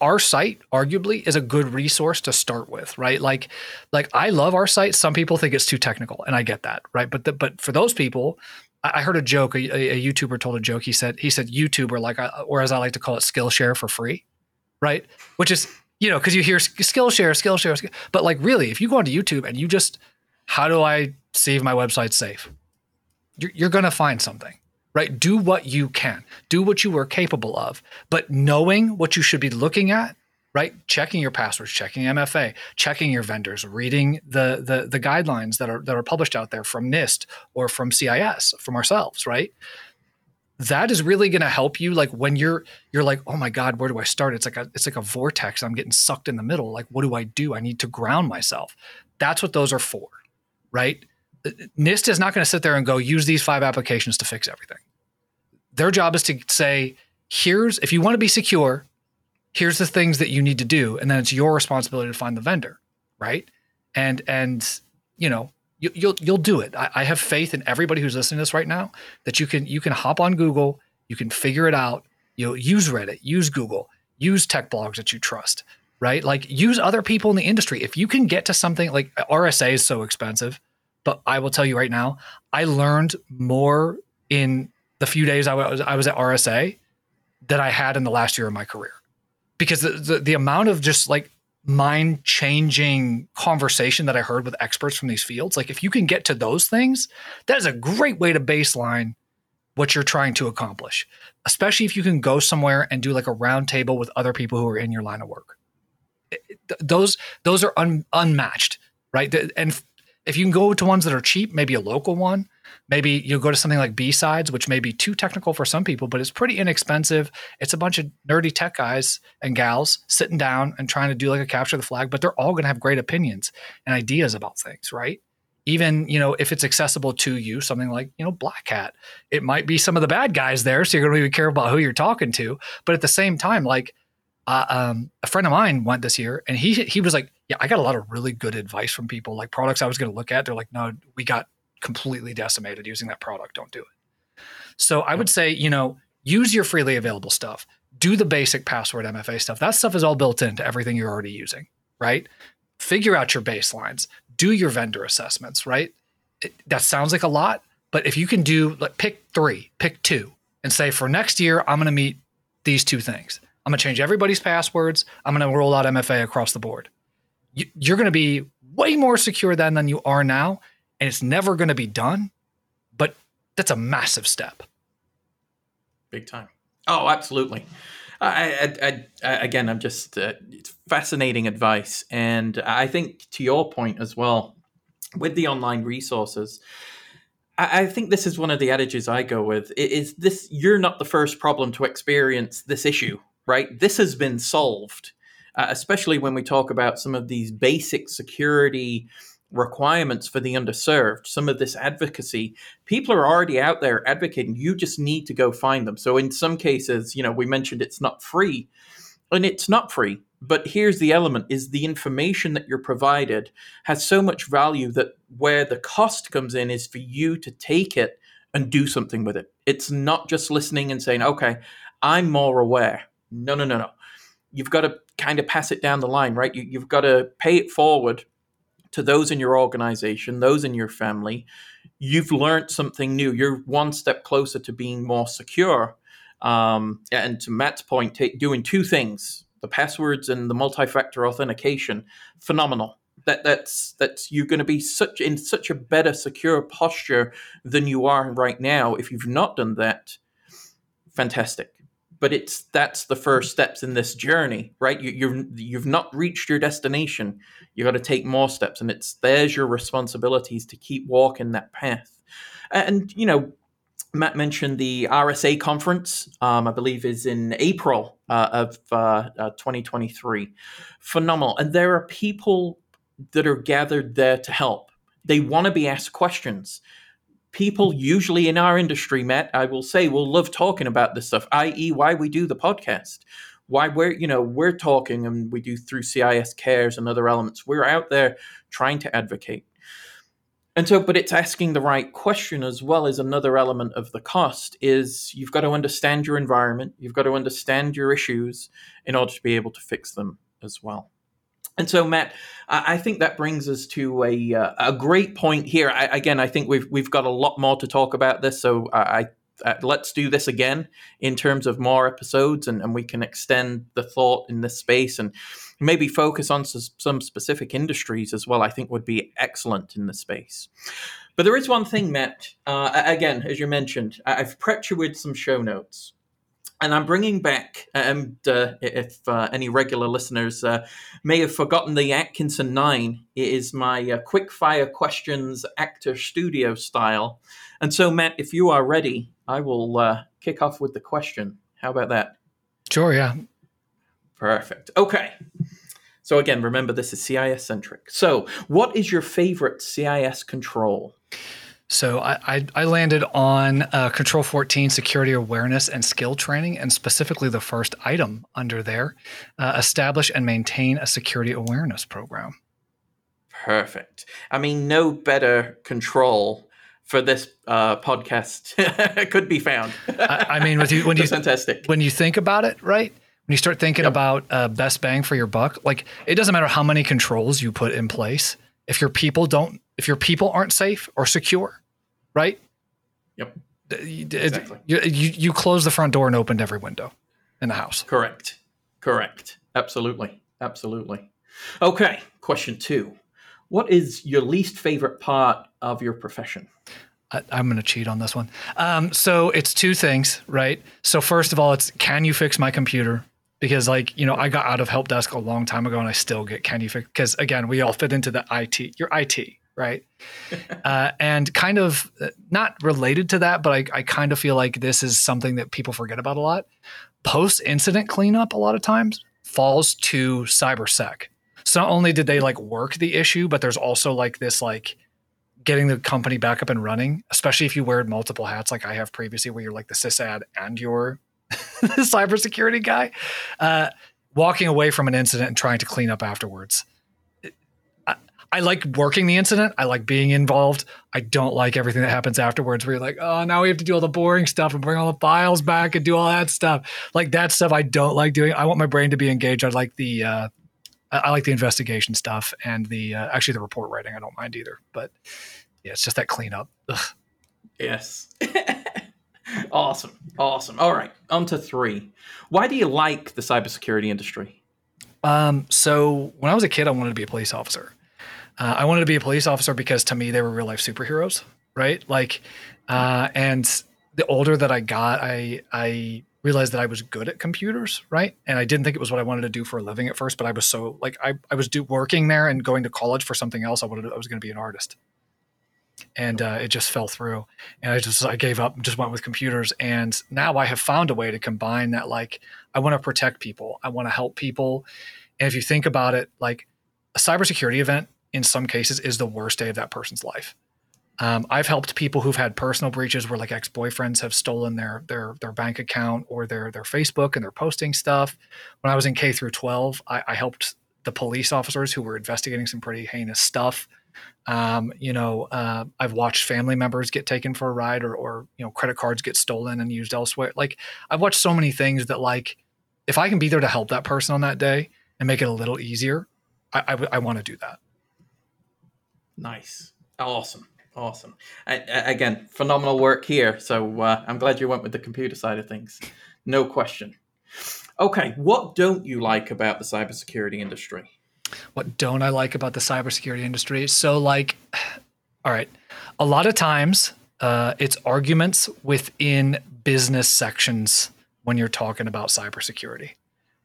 our site arguably is a good resource to start with right like like i love our site some people think it's too technical and i get that right but the, but for those people I heard a joke. A, a, YouTuber told a joke. He said, "He said YouTube, or like, uh, or as I like to call it, Skillshare for free, right? Which is, you know, because you hear Skillshare, Skillshare, but like, really, if you go onto YouTube and you just, how do I save my website safe? You're, you're going to find something, right? Do what you can, do what you are capable of, but knowing what you should be looking at right? Checking your passwords, checking MFA, checking your vendors, reading the, the the guidelines that are that are published out there from NIST or from CIS, from ourselves, right? That is really going to help you. Like when you're you're like, oh my god, where do I start? It's like a it's like a vortex. I'm getting sucked in the middle. Like, what do I do? I need to ground myself. That's what those are for, right? Uh, NIST is not going to sit there and go use these five applications to fix everything. Their job is to say, here's if you want to be secure, here's the things that you need to do, and then it's your responsibility to find the vendor, right? And and you know you, will you'll, you'll do it. I, I have faith in everybody who's listening to this right now that you can you can hop on Google, you can figure it out. You'll use Reddit, use Google, use tech blogs that you trust, right? Like use other people in the industry. If you can get to something like RSA is so expensive, but I will tell you right now, I learned more in the few days I was I was at RSA that I had in the last year of my career. Because the, the, the amount of just like mind changing conversation that I heard with experts from these fields, like if you can get to those things, that is a great way to baseline what you're trying to accomplish, especially if you can go somewhere and do like a roundtable with other people who are in your line of work. those those are un, unmatched, right? And if you can go to ones that are cheap, maybe a local one, maybe you'll go to something like B-Sides, which may be too technical for some people, but it's pretty inexpensive. It's a bunch of nerdy tech guys and gals sitting down and trying to do like a capture the flag, but they're all going to have great opinions and ideas about things, right? Even, you know, if it's accessible to you, something like, you know, Black Hat, it might be some of the bad guys there. So you're going to be careful about who you're talking to. But at the same time, like, uh, um, a friend of mine went this year and he he was like, yeah, I got a lot of really good advice from people, like products I was going to look at. They're like, no, we got completely decimated using that product. Don't do it. So I would say, you know, use your freely available stuff. Do the basic password MFA stuff. That stuff is all built into everything you're already using, right? Figure out your baselines. Do your vendor assessments, right? It, that sounds like a lot, but if you can do like pick three, pick two, and say for next year I'm going to meet these two things. I'm going to change everybody's passwords. I'm going to roll out MFA across the board. You, you're going to be way more secure then than you are now, and it's never going to be done, but that's a massive step. Big time. Oh, absolutely. I, I, I, again, I'm just uh, it's fascinating advice, and I think to your point as well, with the online resources, I, think this is one of the adages I go with. Is this you're not the first problem to experience this issue, right? This has been solved, uh, especially when we talk about some of these basic security requirements for the underserved, some of this advocacy, people are already out there advocating. You just need to go find them. So in some cases, you know, we mentioned it's not free, and it's not free. But here's the element is the information that you're provided has so much value that where the cost comes in is for you to take it and do something with it. It's not just listening and saying, okay, I'm more aware. No, no, no, no. You've got to kind of pass it down the line, right? You, you've got to pay it forward to those in your organization, those in your family, you've learned something new. You're one step closer to being more secure. Um, and to Mat's point, take, doing two things: the passwords and the multi-factor authentication. Phenomenal. That that's that's you're going to be such in such a better secure posture than you are right now. If you've not done that, fantastic but it's that's the first steps in this journey right? You, you've you've not reached your destination. You got to take more steps and it's there's your responsibilities to keep walking that path. And you know Mat mentioned the rsa conference um, i believe is in april uh, of uh, uh, 2023 phenomenal. And there are people that are gathered there to help. They want to be asked questions people usually in our industry, Mat, I will say, will love talking about this stuff, i.e., why we do the podcast. Why we're, you know, we're talking and we do through CIS cares and other elements. We're out there trying to advocate. And so, but it's asking the right question as well as another element of the cost is you've got to understand your environment, you've got to understand your issues in order to be able to fix them as well. And so, Mat, I think that brings us to a uh, a great point here. I, again, I think we've we've got a lot more to talk about this, so I, I uh, let's do this again in terms of more episodes, and, and we can extend the thought in this space and maybe focus on some specific industries as well. I think would be excellent in the space. But there is one thing, Mat. Uh, again, as you mentioned, I've prepped you with some show notes and I'm bringing back, and uh, if uh, any regular listeners uh, may have forgotten the Atkinson Nine, it is my uh, quick fire questions actor studio style. And so, Mat, if you are ready, I will uh, kick off with the question. How about that? Sure, yeah. Perfect. Okay. So, again, remember this is CIS centric. So, what is your favorite CIS control? So I, I, I landed on uh, Control 14 security awareness and skill training, and specifically the first item under there uh, establish and maintain a security awareness program. Perfect. I mean, no better control for this uh, podcast could be found. I, I mean, with you, when you fantastic. when you think about it, right? When you start thinking Yep. about uh, best bang for your buck, like it doesn't matter how many controls you put in place if your people don't, if your people aren't safe or secure, right? Yep. It- Exactly. you, you you close the front door and opened every window in the house. Correct. Correct. Absolutely. Absolutely. Okay. Question two. What is your least favorite part of your profession? I, I'm going to cheat on this one. Um, so it's two things, right? So first of all, it's can you fix my computer? Because like you know, I got out of help desk a long time ago, and I still get can you fix? Because again, we all fit into the IT. You're IT, right? uh, and kind of uh, not related to that, but I, I kind of feel like this is something that people forget about a lot. Post incident cleanup, a lot of times falls to cybersec. So not only did they like work the issue, but there's also like this like getting the company back up and running, especially if you wear multiple hats like I have previously, where you're like the sysad and you're the cybersecurity guy. Uh, walking away from an incident and trying to clean up afterwards. I, I like working the incident. I like being involved. I don't like everything that happens afterwards where you're like, oh, now we have to do all the boring stuff and bring all the files back and do all that stuff. Like that stuff I don't like doing. I want my brain to be engaged. I like the uh, I like the investigation stuff and the uh, actually the report writing. I don't mind either, but yeah, it's just that cleanup. Ugh. Yes. awesome. Awesome. All right. On to three. Why do you like the cybersecurity industry? Um, so when I was a kid, I wanted to be a police officer. Uh, I wanted to be a police officer because to me they were real life superheroes, right? Like, uh, and the older that I got, I I realized that I was good at computers, right? And I didn't think it was what I wanted to do for a living at first, but I was so like I I was do, working there and going to college for something else. I wanted to, I was going to be an artist, and uh, it just fell through. And I just I gave up, just went with computers, and now I have found a way to combine that. Like I want to protect people, I want to help people, and if you think about it, like a cybersecurity event in some cases is the worst day of that person's life. Um, I've helped people who've had personal breaches where like ex-boyfriends have stolen their their their bank account or their their Facebook and they're posting stuff. When I was in K through 12, I, I helped the police officers who were investigating some pretty heinous stuff. Um, you know, uh, I've watched family members get taken for a ride or, or you know credit cards get stolen and used elsewhere. Like I've watched so many things that like if I can be there to help that person on that day and make it a little easier, I, I, w- I want to do that. Nice. Awesome. Awesome. I, again, phenomenal work here. So uh, I'm glad you went with the computer side of things. No question. Okay. What don't you like about the cybersecurity industry? What don't I like about the cybersecurity industry? So, like, all right, a lot of times uh, it's arguments within business sections when you're talking about cybersecurity,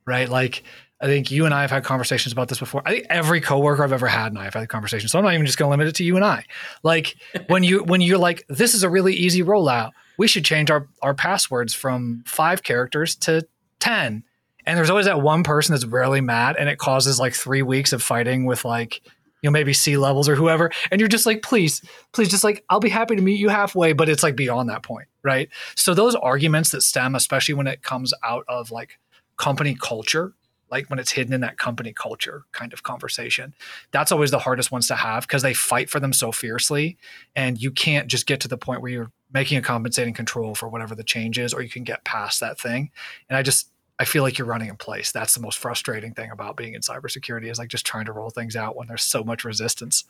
right? Like, I think you and I have had conversations about this before. I think every coworker I've ever had and I have had conversations. So I'm not even just going to limit it to you and I. Like when you when you're like, this is a really easy rollout. We should change our our passwords from five characters to ten and there's always that one person that's really mad and it causes like three weeks of fighting with like you know maybe C-levels or whoever and you're just like please please just like i'll be happy to meet you halfway but it's like beyond that point right? So those arguments that stem especially when it comes out of like company culture like when it's hidden in that company culture kind of conversation that's always the hardest ones to have because they fight for them so fiercely and you can't just get to the point where you're making a compensating control for whatever the change is or you can get past that thing. And i just I feel like you're running in place. That's the most frustrating thing about being in cybersecurity is like just trying to roll things out when there's so much resistance.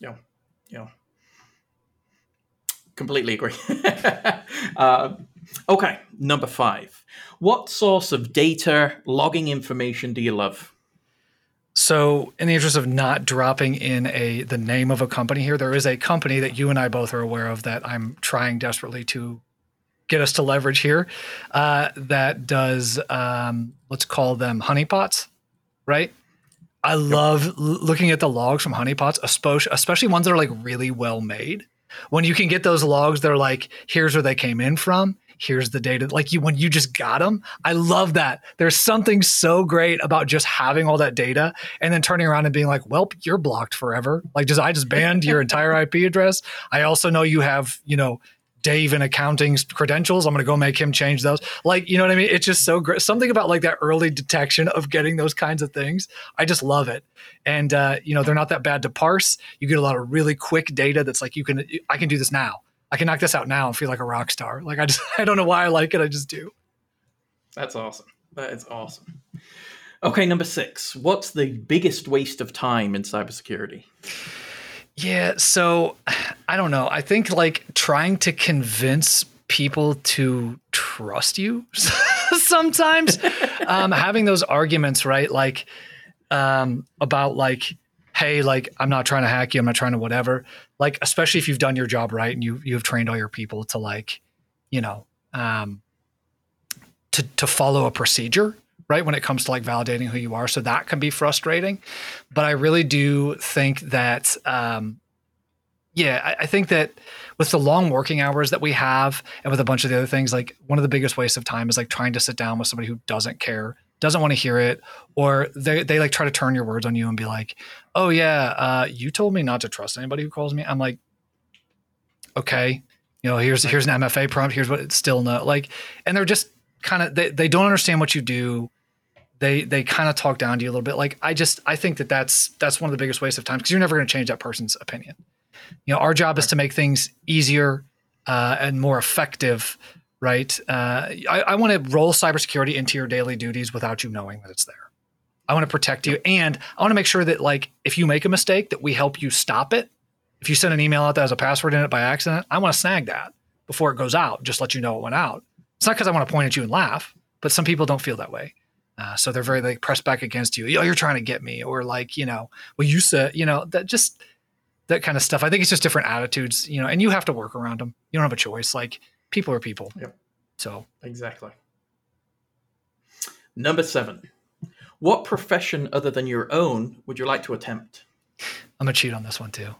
Yeah. Yeah. Completely agree. uh, okay. Number five. What source of data logging information do you love? So, in the interest of not dropping in a the name of a company here, there is a company that you and I both are aware of that I'm trying desperately to get us to leverage here. Uh, that does um, let's call them honeypots, right? I love l- looking at the logs from honeypots, especially especially ones that are like really well made. When you can get those logs, they're like, here's where they came in from. here's the data. Like you, when you just got them, I love that. There's something so great about just having all that data and then turning around and being like, well, you're blocked forever. Like, just I just banned your entire IP address. I also know you have, you know, Dave in accounting's credentials. I'm going to go make him change those. Like, you know what I mean? It's just so great. Something about like that early detection of getting those kinds of things. I just love it. And, uh, you know, they're not that bad to parse. You get a lot of really quick data that's like, you can, I can do this now. I can knock this out now and feel like a rock star. Like, I just, I don't know why I like it. I just do. That's awesome. That is awesome. Okay, number six. What's the biggest waste of time in cybersecurity? Yeah, so I don't know. I think like trying to convince people to trust you sometimes um, having those arguments right? Like um, about like hey like i'm not trying to hack you i'm not trying to whatever. Like especially if you've done your job right and you you've trained all your people to like you know um, to to follow a procedure right when it comes to like validating who you are. So that can be frustrating. But i really do think that um, yeah I, I, think that with the long working hours that we have and with a bunch of the other things like one of the biggest wastes of time is like trying to sit down with somebody who doesn't care doesn't want to hear it or they, they like try to turn your words on you and be like oh yeah uh, you told me not to trust anybody who calls me. I'm like okay you know here's here's an mfa prompt here's what it's still no like and they're just kind of they, they don't understand what you do they they kind of talk down to you a little bit. Like I just I think that that's that's one of the biggest wastes of time because you're never going to change that person's opinion. You know, our job is to make things easier uh, and more effective. Right? Uh, I, I want to roll cybersecurity into your daily duties without you knowing that it's there. I want to protect you, and I want to make sure that like if you make a mistake, that we help you stop it. If you send an email out that has a password in it by accident, I want to snag that before it goes out. Just let you know it went out. It's not because I want to point at you and laugh, but some people don't feel that way. Uh, so they're very like pressed back against you. Oh, you're trying to get me, or like you know, well, you said you know that just that kind of stuff. I think it's just different attitudes, you know, and you have to work around them. You don't have a choice. Like people are people. Yep. So exactly. Number seven. What profession other than your own would you like to attempt? I'm gonna cheat on this one too.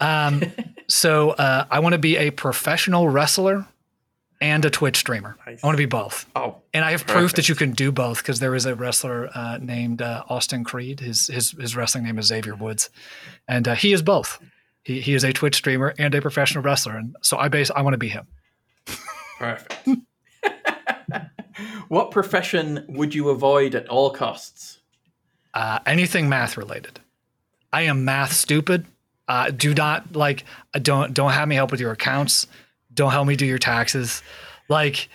Um, so uh, I want to be a professional wrestler and a Twitch streamer. Nice. I want to be both. Oh, and I have perfect. proof that you can do both because there is a wrestler uh, named uh, Austin Creed. His his his wrestling name is Xavier Woods, and uh, he is both. He he is a Twitch streamer and a professional wrestler, and so I base I want to be him. Perfect. what profession would you avoid at all costs? Uh, anything math related. I am math stupid. Uh, do not like don't don't have me help with your accounts don't help me do your taxes. Like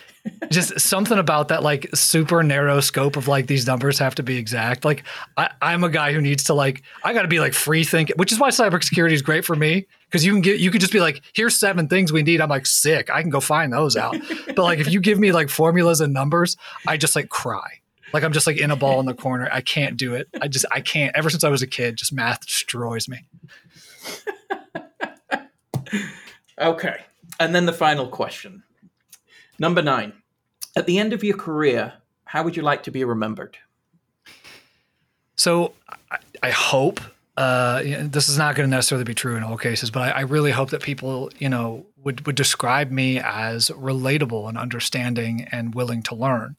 just something about that like super narrow scope of like these numbers have to be exact. Like I, I'm a guy who needs to like I got to be like free thinking, which is why cybersecurity is great for me because you can get you can just be like here's seven things we need. I'm like sick. I can go find those out. but like if you give me like formulas and numbers, I just like cry. Like I'm just like in a ball in the corner. I can't do it. I just I can't. Ever since I was a kid, just math destroys me. okay. And then the final question. Number nine. At the end of your career, how would you like to be remembered? So I, I hope uh, this is not going to necessarily be true in all cases, but I, I, really hope that people, you know, would would describe me as relatable and understanding and willing to learn.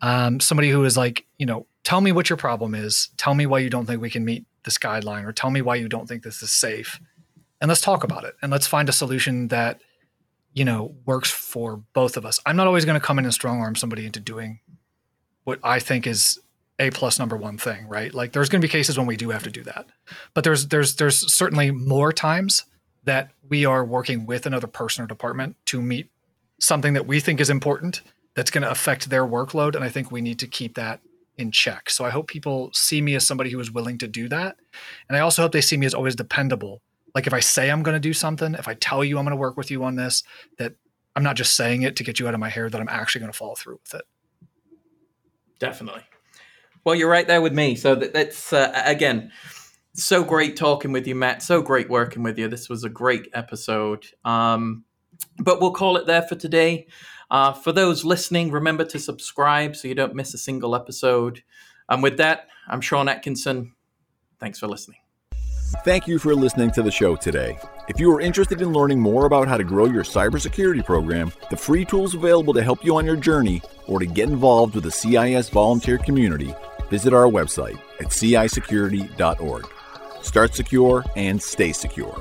Um, somebody who is like, you know, tell me what your problem is. Tell me why you don't think we can meet this guideline, or tell me why you don't think this is safe, and let's talk about it and let's find a solution that you know, works for both of us. I'm not always going to come in and strong arm somebody into doing what I think is a plus number one thing, right? Like there's going to be cases when we do have to do that, but there's there's there's certainly more times that we are working with another person or department to meet something that we think is important that's going to affect their workload, and I think we need to keep that in check. So I hope people see me as somebody who is willing to do that, and I also hope they see me as always dependable like if I say I'm going to do something, if I tell you I'm going to work with you on this, that I'm not just saying it to get you out of my hair, that I'm actually going to follow through with it. Definitely. Well, you're right there with me. So that, that's uh, again so great talking with you, Mat. So great working with you. This was a great episode. Um, but we'll call it there for today. Uh, for those listening, remember to subscribe so you don't miss a single episode. And with that, I'm Sean Atkinson. Thanks for listening. Thank you for listening to the show today. If you are interested in learning more about how to grow your cybersecurity program, the free tools available to help you on your journey, or to get involved with the CIS volunteer community, visit our website at cisecurity.org. Start secure and stay secure.